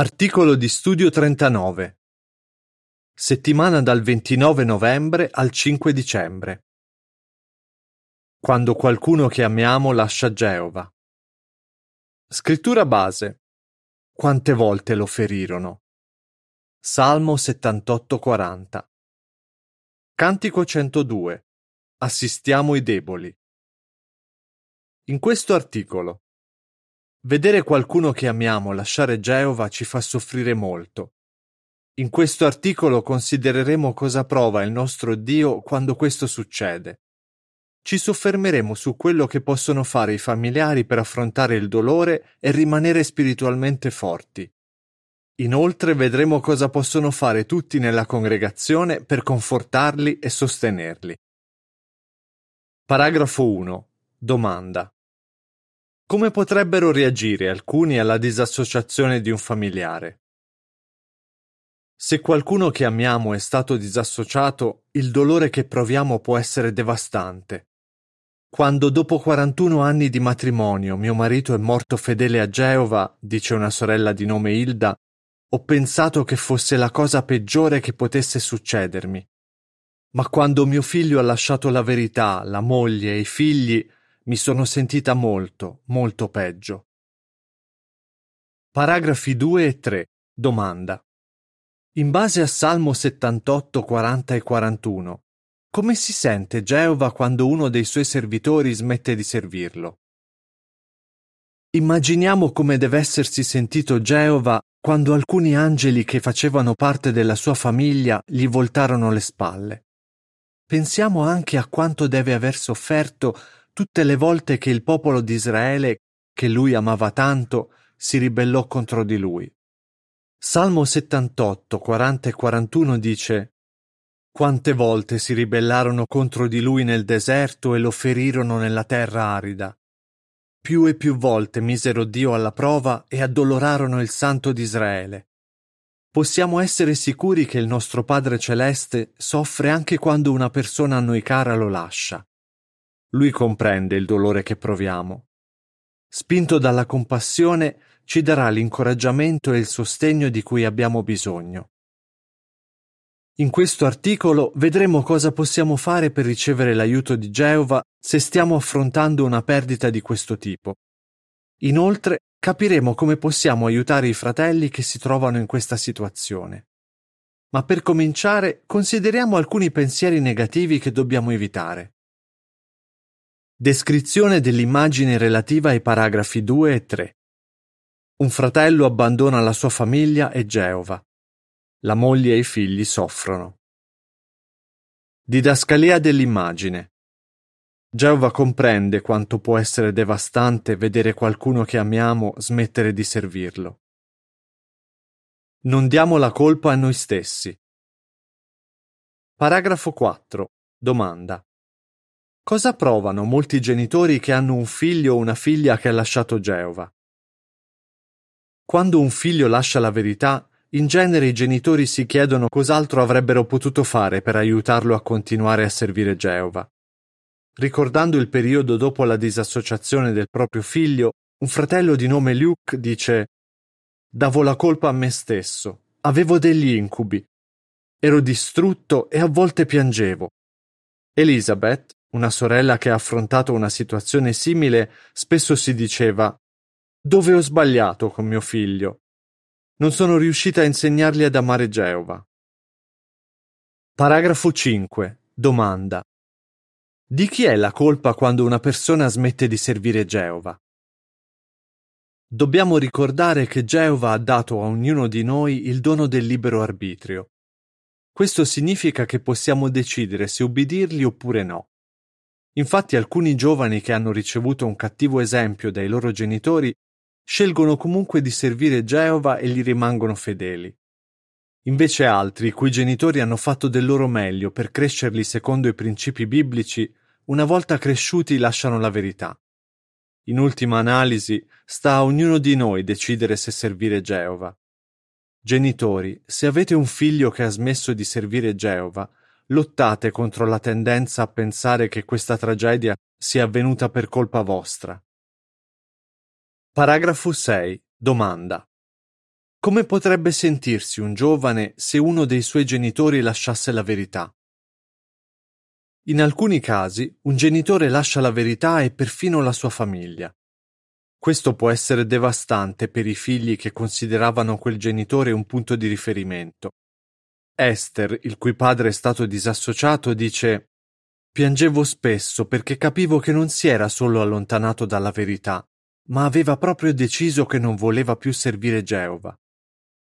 Articolo di studio 39. Settimana dal 29 novembre al 5 dicembre. Quando qualcuno che amiamo lascia Geova. Scrittura base. Quante volte lo ferirono. Salmo 78-40. Cantico 102. Assistiamo i deboli. In questo articolo Vedere qualcuno che amiamo lasciare Geova ci fa soffrire molto. In questo articolo considereremo cosa prova il nostro Dio quando questo succede. Ci soffermeremo su quello che possono fare i familiari per affrontare il dolore e rimanere spiritualmente forti. Inoltre vedremo cosa possono fare tutti nella congregazione per confortarli e sostenerli. Paragrafo 1. Domanda. Come potrebbero reagire alcuni alla disassociazione di un familiare? Se qualcuno che amiamo è stato disassociato, il dolore che proviamo può essere devastante. Quando dopo 41 anni di matrimonio mio marito è morto fedele a Geova, dice una sorella di nome Hilda, ho pensato che fosse la cosa peggiore che potesse succedermi. Ma quando mio figlio ha lasciato la verità, la moglie e i figli, mi sono sentita molto, molto peggio. Paragrafi 2 e 3. Domanda. In base a Salmo 78, 40 e 41, come si sente Geova quando uno dei suoi servitori smette di servirlo? Immaginiamo come deve essersi sentito Geova quando alcuni angeli che facevano parte della sua famiglia gli voltarono le spalle. Pensiamo anche a quanto deve aver sofferto tutte le volte che il popolo di Israele, che lui amava tanto, si ribellò contro di lui. Salmo 78, 40 e 41 dice Quante volte si ribellarono contro di lui nel deserto e lo ferirono nella terra arida. Più e più volte misero Dio alla prova e addolorarono il Santo di Israele. Possiamo essere sicuri che il nostro Padre Celeste soffre anche quando una persona a noi cara lo lascia. Lui comprende il dolore che proviamo. Spinto dalla compassione, ci darà l'incoraggiamento e il sostegno di cui abbiamo bisogno. In questo articolo vedremo cosa possiamo fare per ricevere l'aiuto di Geova se stiamo affrontando una perdita di questo tipo. Inoltre capiremo come possiamo aiutare i fratelli che si trovano in questa situazione. Ma per cominciare consideriamo alcuni pensieri negativi che dobbiamo evitare. Descrizione dell'immagine relativa ai paragrafi 2 e 3. Un fratello abbandona la sua famiglia e Geova. La moglie e i figli soffrono. Didascalia dell'immagine. Geova comprende quanto può essere devastante vedere qualcuno che amiamo smettere di servirlo. Non diamo la colpa a noi stessi. Paragrafo 4. Domanda. Cosa provano molti genitori che hanno un figlio o una figlia che ha lasciato Geova? Quando un figlio lascia la verità, in genere i genitori si chiedono cos'altro avrebbero potuto fare per aiutarlo a continuare a servire Geova. Ricordando il periodo dopo la disassociazione del proprio figlio, un fratello di nome Luke dice Davo la colpa a me stesso, avevo degli incubi, ero distrutto e a volte piangevo. Elizabeth, una sorella che ha affrontato una situazione simile spesso si diceva Dove ho sbagliato con mio figlio? Non sono riuscita a insegnargli ad amare Geova. Paragrafo 5. Domanda. Di chi è la colpa quando una persona smette di servire Geova? Dobbiamo ricordare che Geova ha dato a ognuno di noi il dono del libero arbitrio. Questo significa che possiamo decidere se ubbidirgli oppure no. Infatti alcuni giovani che hanno ricevuto un cattivo esempio dai loro genitori scelgono comunque di servire Geova e gli rimangono fedeli. Invece altri, cui genitori hanno fatto del loro meglio per crescerli secondo i principi biblici, una volta cresciuti lasciano la verità. In ultima analisi, sta a ognuno di noi decidere se servire Geova. Genitori, se avete un figlio che ha smesso di servire Geova, lottate contro la tendenza a pensare che questa tragedia sia avvenuta per colpa vostra. Paragrafo 6. Domanda. Come potrebbe sentirsi un giovane se uno dei suoi genitori lasciasse la verità? In alcuni casi un genitore lascia la verità e perfino la sua famiglia. Questo può essere devastante per i figli che consideravano quel genitore un punto di riferimento. Esther, il cui padre è stato disassociato, dice Piangevo spesso perché capivo che non si era solo allontanato dalla verità, ma aveva proprio deciso che non voleva più servire Geova.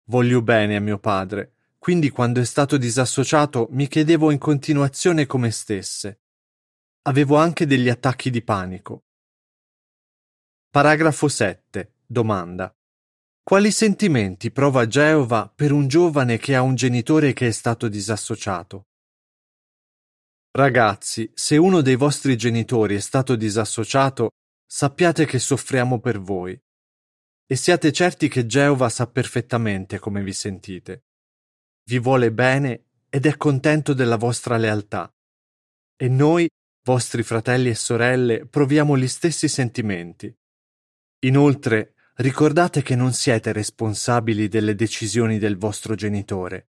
Voglio bene a mio padre, quindi quando è stato disassociato mi chiedevo in continuazione come stesse. Avevo anche degli attacchi di panico. Paragrafo 7. Domanda. Quali sentimenti prova Geova per un giovane che ha un genitore che è stato disassociato? Ragazzi, se uno dei vostri genitori è stato disassociato, sappiate che soffriamo per voi e siate certi che Geova sa perfettamente come vi sentite. Vi vuole bene ed è contento della vostra lealtà. E noi, vostri fratelli e sorelle, proviamo gli stessi sentimenti. Inoltre, ricordate che non siete responsabili delle decisioni del vostro genitore.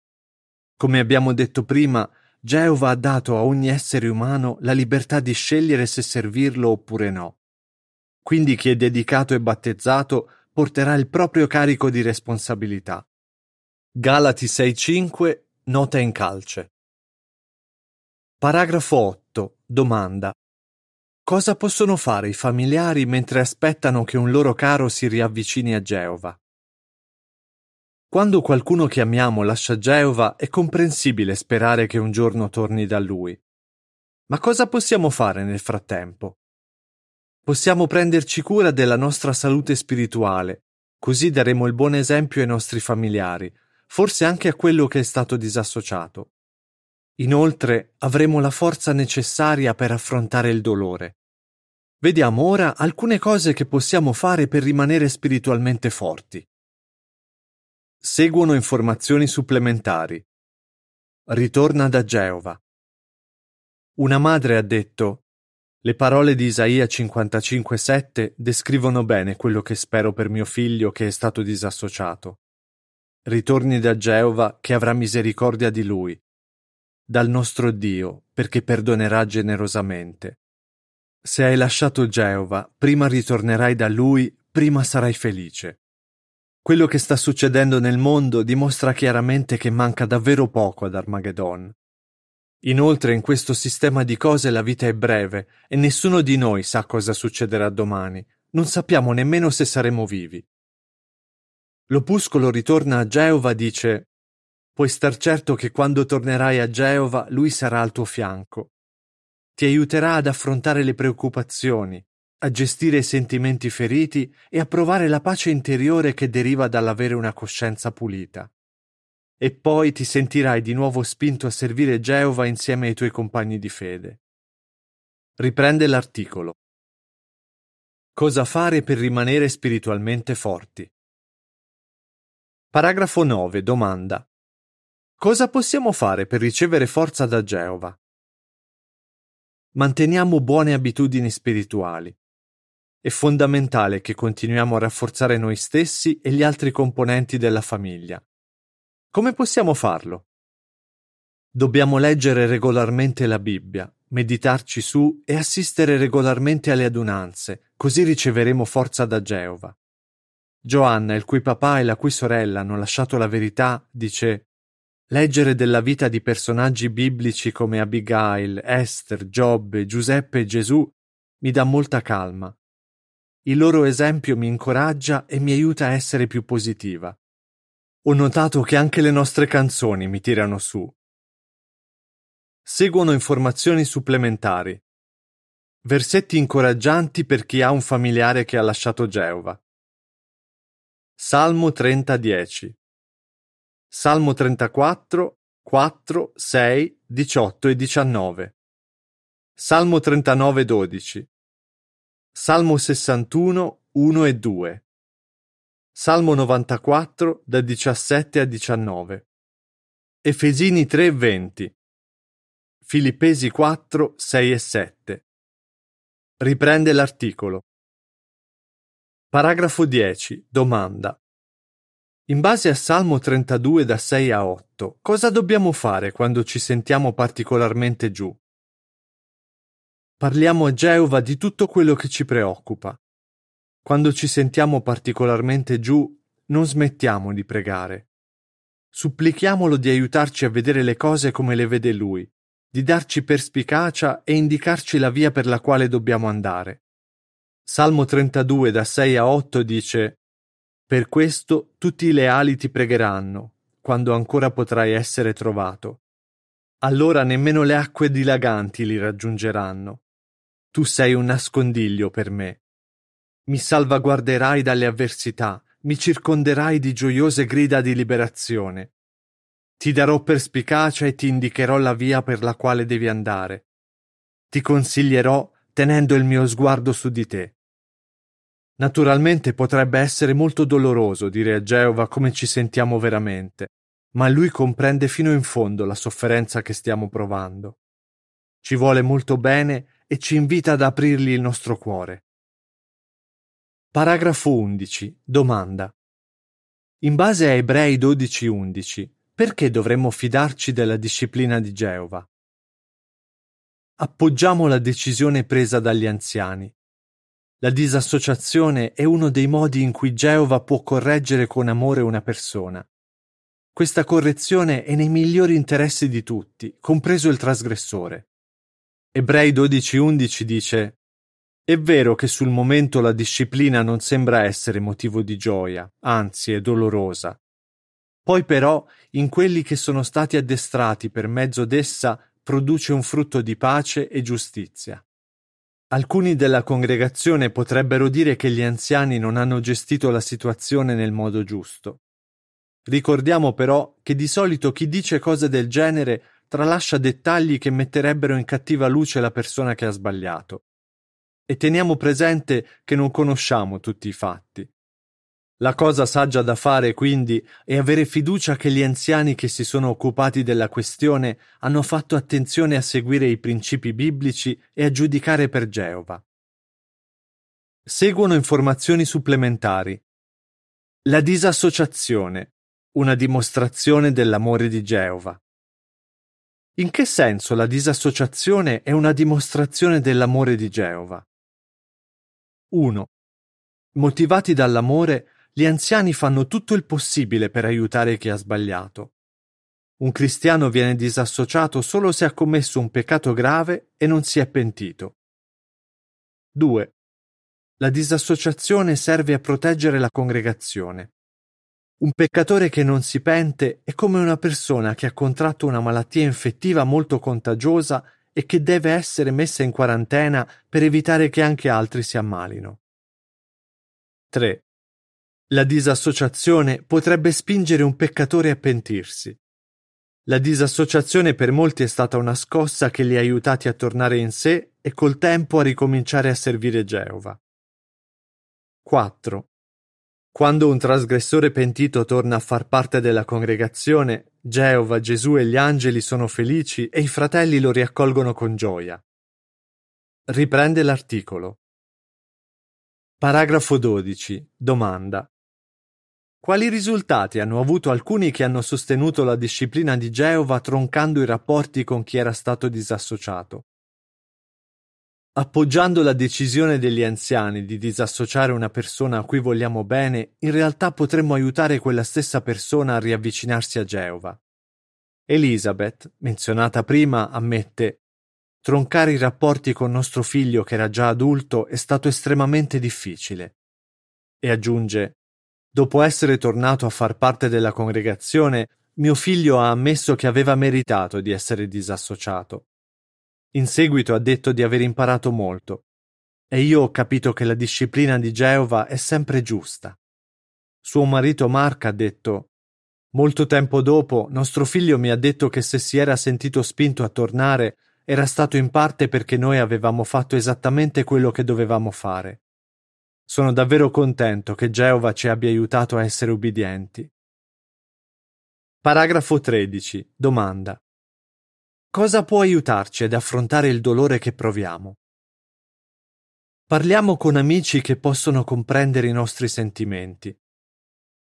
Come abbiamo detto prima, Geova ha dato a ogni essere umano la libertà di scegliere se servirlo oppure no. Quindi chi è dedicato e battezzato porterà il proprio carico di responsabilità. Galati 6.5 Nota in calce. Paragrafo 8. Domanda. Cosa possono fare i familiari mentre aspettano che un loro caro si riavvicini a Geova? Quando qualcuno che amiamo lascia Geova è comprensibile sperare che un giorno torni da lui. Ma cosa possiamo fare nel frattempo? Possiamo prenderci cura della nostra salute spirituale, così daremo il buon esempio ai nostri familiari, forse anche a quello che è stato disassociato. Inoltre avremo la forza necessaria per affrontare il dolore. Vediamo ora alcune cose che possiamo fare per rimanere spiritualmente forti. Seguono informazioni supplementari. Ritorna da Geova. Una madre ha detto le parole di Isaia 55:7 descrivono bene quello che spero per mio figlio che è stato disassociato. Ritorni da Geova che avrà misericordia di lui, dal nostro Dio, perché perdonerà generosamente. Se hai lasciato Geova, prima ritornerai da lui, prima sarai felice. Quello che sta succedendo nel mondo dimostra chiaramente che manca davvero poco ad Armageddon. Inoltre in questo sistema di cose la vita è breve e nessuno di noi sa cosa succederà domani, non sappiamo nemmeno se saremo vivi. L'opuscolo ritorna a Geova dice Puoi star certo che quando tornerai a Geova lui sarà al tuo fianco. Ti aiuterà ad affrontare le preoccupazioni, a gestire i sentimenti feriti e a provare la pace interiore che deriva dall'avere una coscienza pulita e poi ti sentirai di nuovo spinto a servire Geova insieme ai tuoi compagni di fede. Riprende l'articolo. Cosa fare per rimanere spiritualmente forti? Paragrafo 9. Domanda. Cosa possiamo fare per ricevere forza da Geova? Manteniamo buone abitudini spirituali. È fondamentale che continuiamo a rafforzare noi stessi e gli altri componenti della famiglia. Come possiamo farlo? Dobbiamo leggere regolarmente la Bibbia, meditarci su e assistere regolarmente alle adunanze, così riceveremo forza da Geova. Giovanna, il cui papà e la cui sorella hanno lasciato la verità, dice Leggere della vita di personaggi biblici come Abigail, Esther, Giobbe, Giuseppe e Gesù mi dà molta calma. Il loro esempio mi incoraggia e mi aiuta a essere più positiva. Ho notato che anche le nostre canzoni mi tirano su. Seguono informazioni supplementari. Versetti incoraggianti per chi ha un familiare che ha lasciato Geova. Salmo 30:10. Salmo 34, 4, 6, 18 e 19. Salmo 39:12. Salmo 61, 1 e 2. Salmo 94 da 17 a 19. Efesini 3 20. Filippesi 4 6 e 7. Riprende l'articolo. Paragrafo 10. Domanda. In base a Salmo 32 da 6 a 8, cosa dobbiamo fare quando ci sentiamo particolarmente giù? Parliamo a Geova di tutto quello che ci preoccupa. Quando ci sentiamo particolarmente giù, non smettiamo di pregare. Supplichiamolo di aiutarci a vedere le cose come le vede Lui, di darci perspicacia e indicarci la via per la quale dobbiamo andare. Salmo 32 da 6 a 8 dice per questo tutti i leali ti pregheranno, quando ancora potrai essere trovato. Allora nemmeno le acque dilaganti li raggiungeranno. Tu sei un nascondiglio per me. Mi salvaguarderai dalle avversità, mi circonderai di gioiose grida di liberazione. Ti darò perspicacia e ti indicherò la via per la quale devi andare. Ti consiglierò tenendo il mio sguardo su di te. Naturalmente potrebbe essere molto doloroso dire a Geova come ci sentiamo veramente, ma lui comprende fino in fondo la sofferenza che stiamo provando. Ci vuole molto bene e ci invita ad aprirgli il nostro cuore. Paragrafo 11. Domanda. In base a Ebrei 12:11, perché dovremmo fidarci della disciplina di Geova? Appoggiamo la decisione presa dagli anziani. La disassociazione è uno dei modi in cui Geova può correggere con amore una persona. Questa correzione è nei migliori interessi di tutti, compreso il trasgressore. Ebrei 12:11 dice È vero che sul momento la disciplina non sembra essere motivo di gioia, anzi è dolorosa. Poi però, in quelli che sono stati addestrati per mezzo d'essa, produce un frutto di pace e giustizia. Alcuni della congregazione potrebbero dire che gli anziani non hanno gestito la situazione nel modo giusto. Ricordiamo però che di solito chi dice cose del genere tralascia dettagli che metterebbero in cattiva luce la persona che ha sbagliato. E teniamo presente che non conosciamo tutti i fatti. La cosa saggia da fare, quindi, è avere fiducia che gli anziani che si sono occupati della questione hanno fatto attenzione a seguire i principi biblici e a giudicare per Geova. Seguono informazioni supplementari. La disassociazione, una dimostrazione dell'amore di Geova. In che senso la disassociazione è una dimostrazione dell'amore di Geova? 1. Motivati dall'amore, gli anziani fanno tutto il possibile per aiutare chi ha sbagliato. Un cristiano viene disassociato solo se ha commesso un peccato grave e non si è pentito. 2. La disassociazione serve a proteggere la congregazione. Un peccatore che non si pente è come una persona che ha contratto una malattia infettiva molto contagiosa e che deve essere messa in quarantena per evitare che anche altri si ammalino. 3. La disassociazione potrebbe spingere un peccatore a pentirsi. La disassociazione per molti è stata una scossa che li ha aiutati a tornare in sé e col tempo a ricominciare a servire Geova. 4. Quando un trasgressore pentito torna a far parte della congregazione, Geova, Gesù e gli angeli sono felici e i fratelli lo riaccolgono con gioia. Riprende l'articolo. Paragrafo 12. Domanda. Quali risultati hanno avuto alcuni che hanno sostenuto la disciplina di Geova troncando i rapporti con chi era stato disassociato? Appoggiando la decisione degli anziani di disassociare una persona a cui vogliamo bene, in realtà potremmo aiutare quella stessa persona a riavvicinarsi a Geova. Elizabeth, menzionata prima, ammette Troncare i rapporti con nostro figlio che era già adulto è stato estremamente difficile. E aggiunge Dopo essere tornato a far parte della congregazione, mio figlio ha ammesso che aveva meritato di essere disassociato. In seguito ha detto di aver imparato molto. E io ho capito che la disciplina di Geova è sempre giusta. Suo marito Mark ha detto Molto tempo dopo, nostro figlio mi ha detto che se si era sentito spinto a tornare era stato in parte perché noi avevamo fatto esattamente quello che dovevamo fare. Sono davvero contento che Geova ci abbia aiutato a essere ubbidienti. Paragrafo 13. Domanda. Cosa può aiutarci ad affrontare il dolore che proviamo? Parliamo con amici che possono comprendere i nostri sentimenti.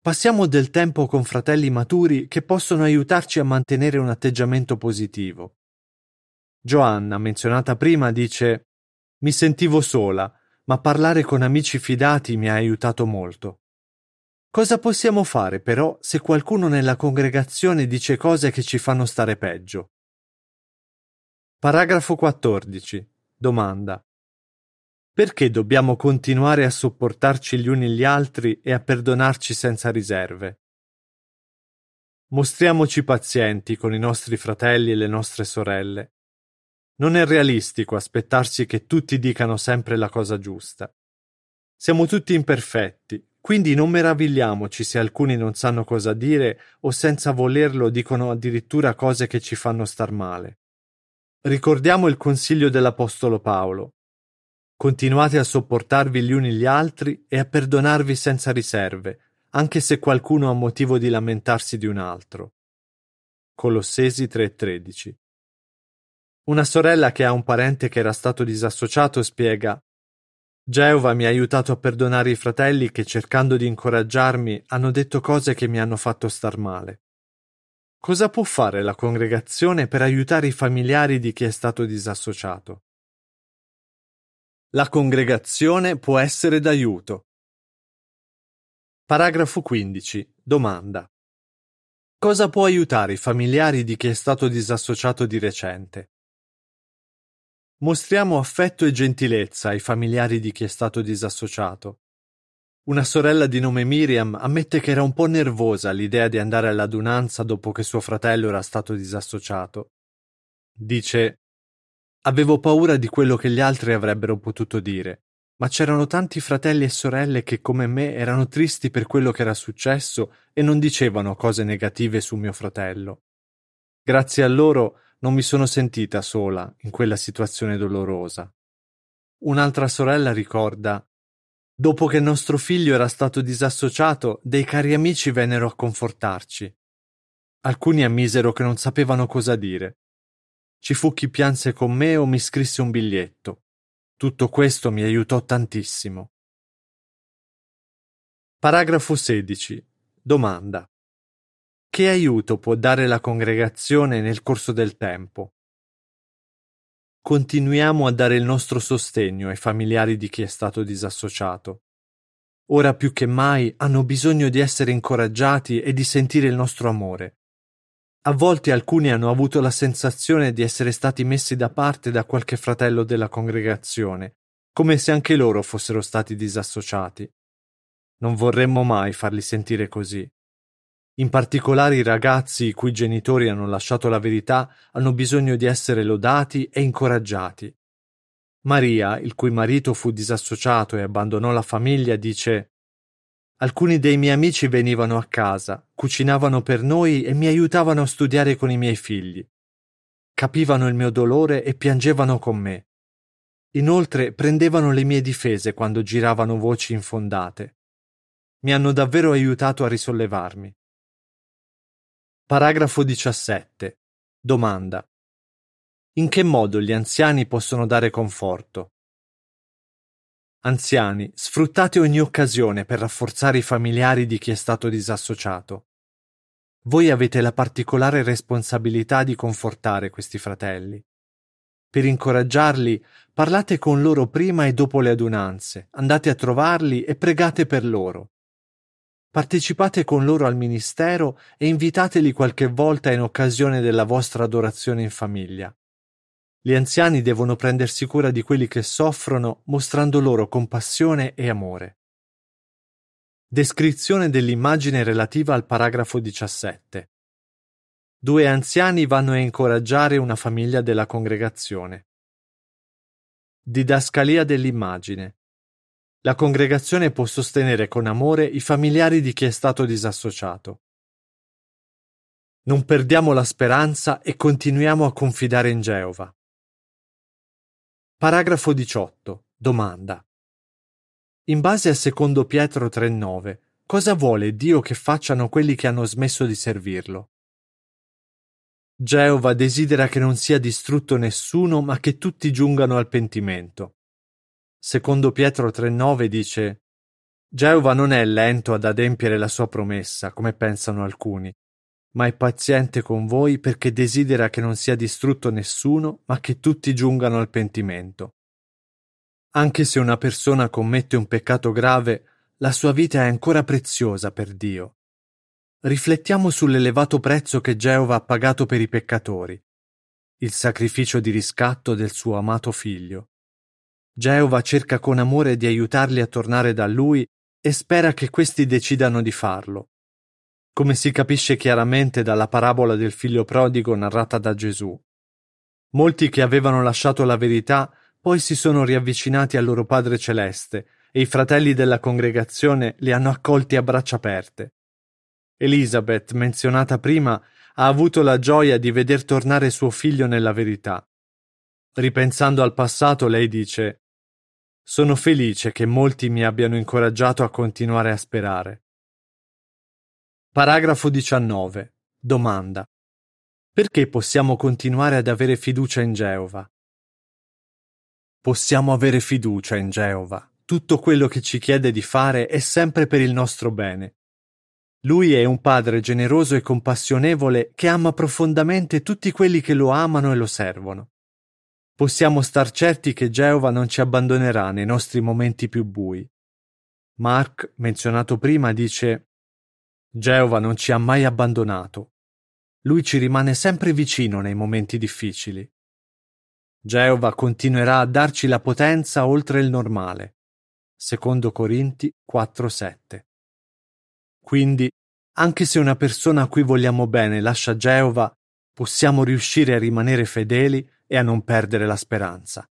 Passiamo del tempo con fratelli maturi che possono aiutarci a mantenere un atteggiamento positivo. Joanna, menzionata prima, dice Mi sentivo sola, ma parlare con amici fidati mi ha aiutato molto. Cosa possiamo fare però se qualcuno nella congregazione dice cose che ci fanno stare peggio? Paragrafo 14. Domanda. Perché dobbiamo continuare a sopportarci gli uni gli altri e a perdonarci senza riserve? Mostriamoci pazienti con i nostri fratelli e le nostre sorelle. Non è realistico aspettarsi che tutti dicano sempre la cosa giusta. Siamo tutti imperfetti, quindi non meravigliamoci se alcuni non sanno cosa dire o senza volerlo dicono addirittura cose che ci fanno star male. Ricordiamo il consiglio dell'Apostolo Paolo. Continuate a sopportarvi gli uni gli altri e a perdonarvi senza riserve, anche se qualcuno ha motivo di lamentarsi di un altro. Colossesi 3:13 una sorella che ha un parente che era stato disassociato spiega Geova mi ha aiutato a perdonare i fratelli che cercando di incoraggiarmi hanno detto cose che mi hanno fatto star male. Cosa può fare la congregazione per aiutare i familiari di chi è stato disassociato? La congregazione può essere d'aiuto. Paragrafo 15. Domanda. Cosa può aiutare i familiari di chi è stato disassociato di recente? Mostriamo affetto e gentilezza ai familiari di chi è stato disassociato. Una sorella di nome Miriam ammette che era un po' nervosa all'idea di andare all'adunanza dopo che suo fratello era stato disassociato. Dice Avevo paura di quello che gli altri avrebbero potuto dire, ma c'erano tanti fratelli e sorelle che come me erano tristi per quello che era successo e non dicevano cose negative su mio fratello. Grazie a loro non mi sono sentita sola in quella situazione dolorosa. Un'altra sorella ricorda Dopo che nostro figlio era stato disassociato, dei cari amici vennero a confortarci. Alcuni ammisero che non sapevano cosa dire. Ci fu chi pianse con me o mi scrisse un biglietto. Tutto questo mi aiutò tantissimo. Paragrafo 16. Domanda. Che aiuto può dare la congregazione nel corso del tempo? Continuiamo a dare il nostro sostegno ai familiari di chi è stato disassociato. Ora più che mai hanno bisogno di essere incoraggiati e di sentire il nostro amore. A volte alcuni hanno avuto la sensazione di essere stati messi da parte da qualche fratello della congregazione, come se anche loro fossero stati disassociati. Non vorremmo mai farli sentire così. In particolare i ragazzi i cui genitori hanno lasciato la verità hanno bisogno di essere lodati e incoraggiati. Maria, il cui marito fu disassociato e abbandonò la famiglia, dice Alcuni dei miei amici venivano a casa, cucinavano per noi e mi aiutavano a studiare con i miei figli. Capivano il mio dolore e piangevano con me. Inoltre prendevano le mie difese quando giravano voci infondate. Mi hanno davvero aiutato a risollevarmi. Paragrafo 17. Domanda. In che modo gli anziani possono dare conforto? Anziani, sfruttate ogni occasione per rafforzare i familiari di chi è stato disassociato. Voi avete la particolare responsabilità di confortare questi fratelli. Per incoraggiarli, parlate con loro prima e dopo le adunanze, andate a trovarli e pregate per loro. Partecipate con loro al ministero e invitateli qualche volta in occasione della vostra adorazione in famiglia. Gli anziani devono prendersi cura di quelli che soffrono mostrando loro compassione e amore. Descrizione dell'immagine relativa al paragrafo 17. Due anziani vanno a incoraggiare una famiglia della congregazione. Didascalia dell'immagine. La congregazione può sostenere con amore i familiari di chi è stato disassociato. Non perdiamo la speranza e continuiamo a confidare in Geova. Paragrafo 18. Domanda. In base a secondo Pietro 3:9, cosa vuole Dio che facciano quelli che hanno smesso di servirlo? Geova desidera che non sia distrutto nessuno, ma che tutti giungano al pentimento. Secondo Pietro 3:9 dice Geova non è lento ad adempiere la sua promessa, come pensano alcuni, ma è paziente con voi perché desidera che non sia distrutto nessuno, ma che tutti giungano al pentimento. Anche se una persona commette un peccato grave, la sua vita è ancora preziosa per Dio. Riflettiamo sull'elevato prezzo che Geova ha pagato per i peccatori, il sacrificio di riscatto del suo amato figlio. Geova cerca con amore di aiutarli a tornare da lui e spera che questi decidano di farlo, come si capisce chiaramente dalla parabola del figlio prodigo narrata da Gesù. Molti che avevano lasciato la verità poi si sono riavvicinati al loro Padre Celeste e i fratelli della congregazione li hanno accolti a braccia aperte. Elisabeth, menzionata prima, ha avuto la gioia di veder tornare suo figlio nella verità. Ripensando al passato, lei dice sono felice che molti mi abbiano incoraggiato a continuare a sperare. Paragrafo 19. Domanda. Perché possiamo continuare ad avere fiducia in Geova? Possiamo avere fiducia in Geova. Tutto quello che ci chiede di fare è sempre per il nostro bene. Lui è un padre generoso e compassionevole che ama profondamente tutti quelli che lo amano e lo servono. Possiamo star certi che Geova non ci abbandonerà nei nostri momenti più bui. Mark, menzionato prima, dice Geova non ci ha mai abbandonato. Lui ci rimane sempre vicino nei momenti difficili. Geova continuerà a darci la potenza oltre il normale. Secondo Corinti 4:7. Quindi, anche se una persona a cui vogliamo bene lascia Geova, possiamo riuscire a rimanere fedeli e a non perdere la speranza.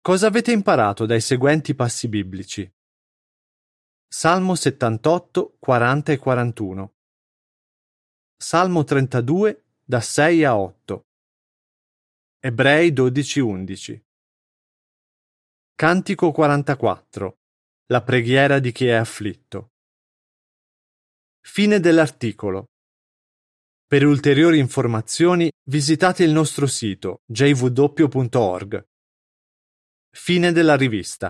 Cosa avete imparato dai seguenti passi biblici? Salmo 78, 40 e 41. Salmo 32, da 6 a 8. Ebrei 12, 11. Cantico 44. La preghiera di chi è afflitto. Fine dell'articolo. Per ulteriori informazioni visitate il nostro sito jw.org. Fine della rivista.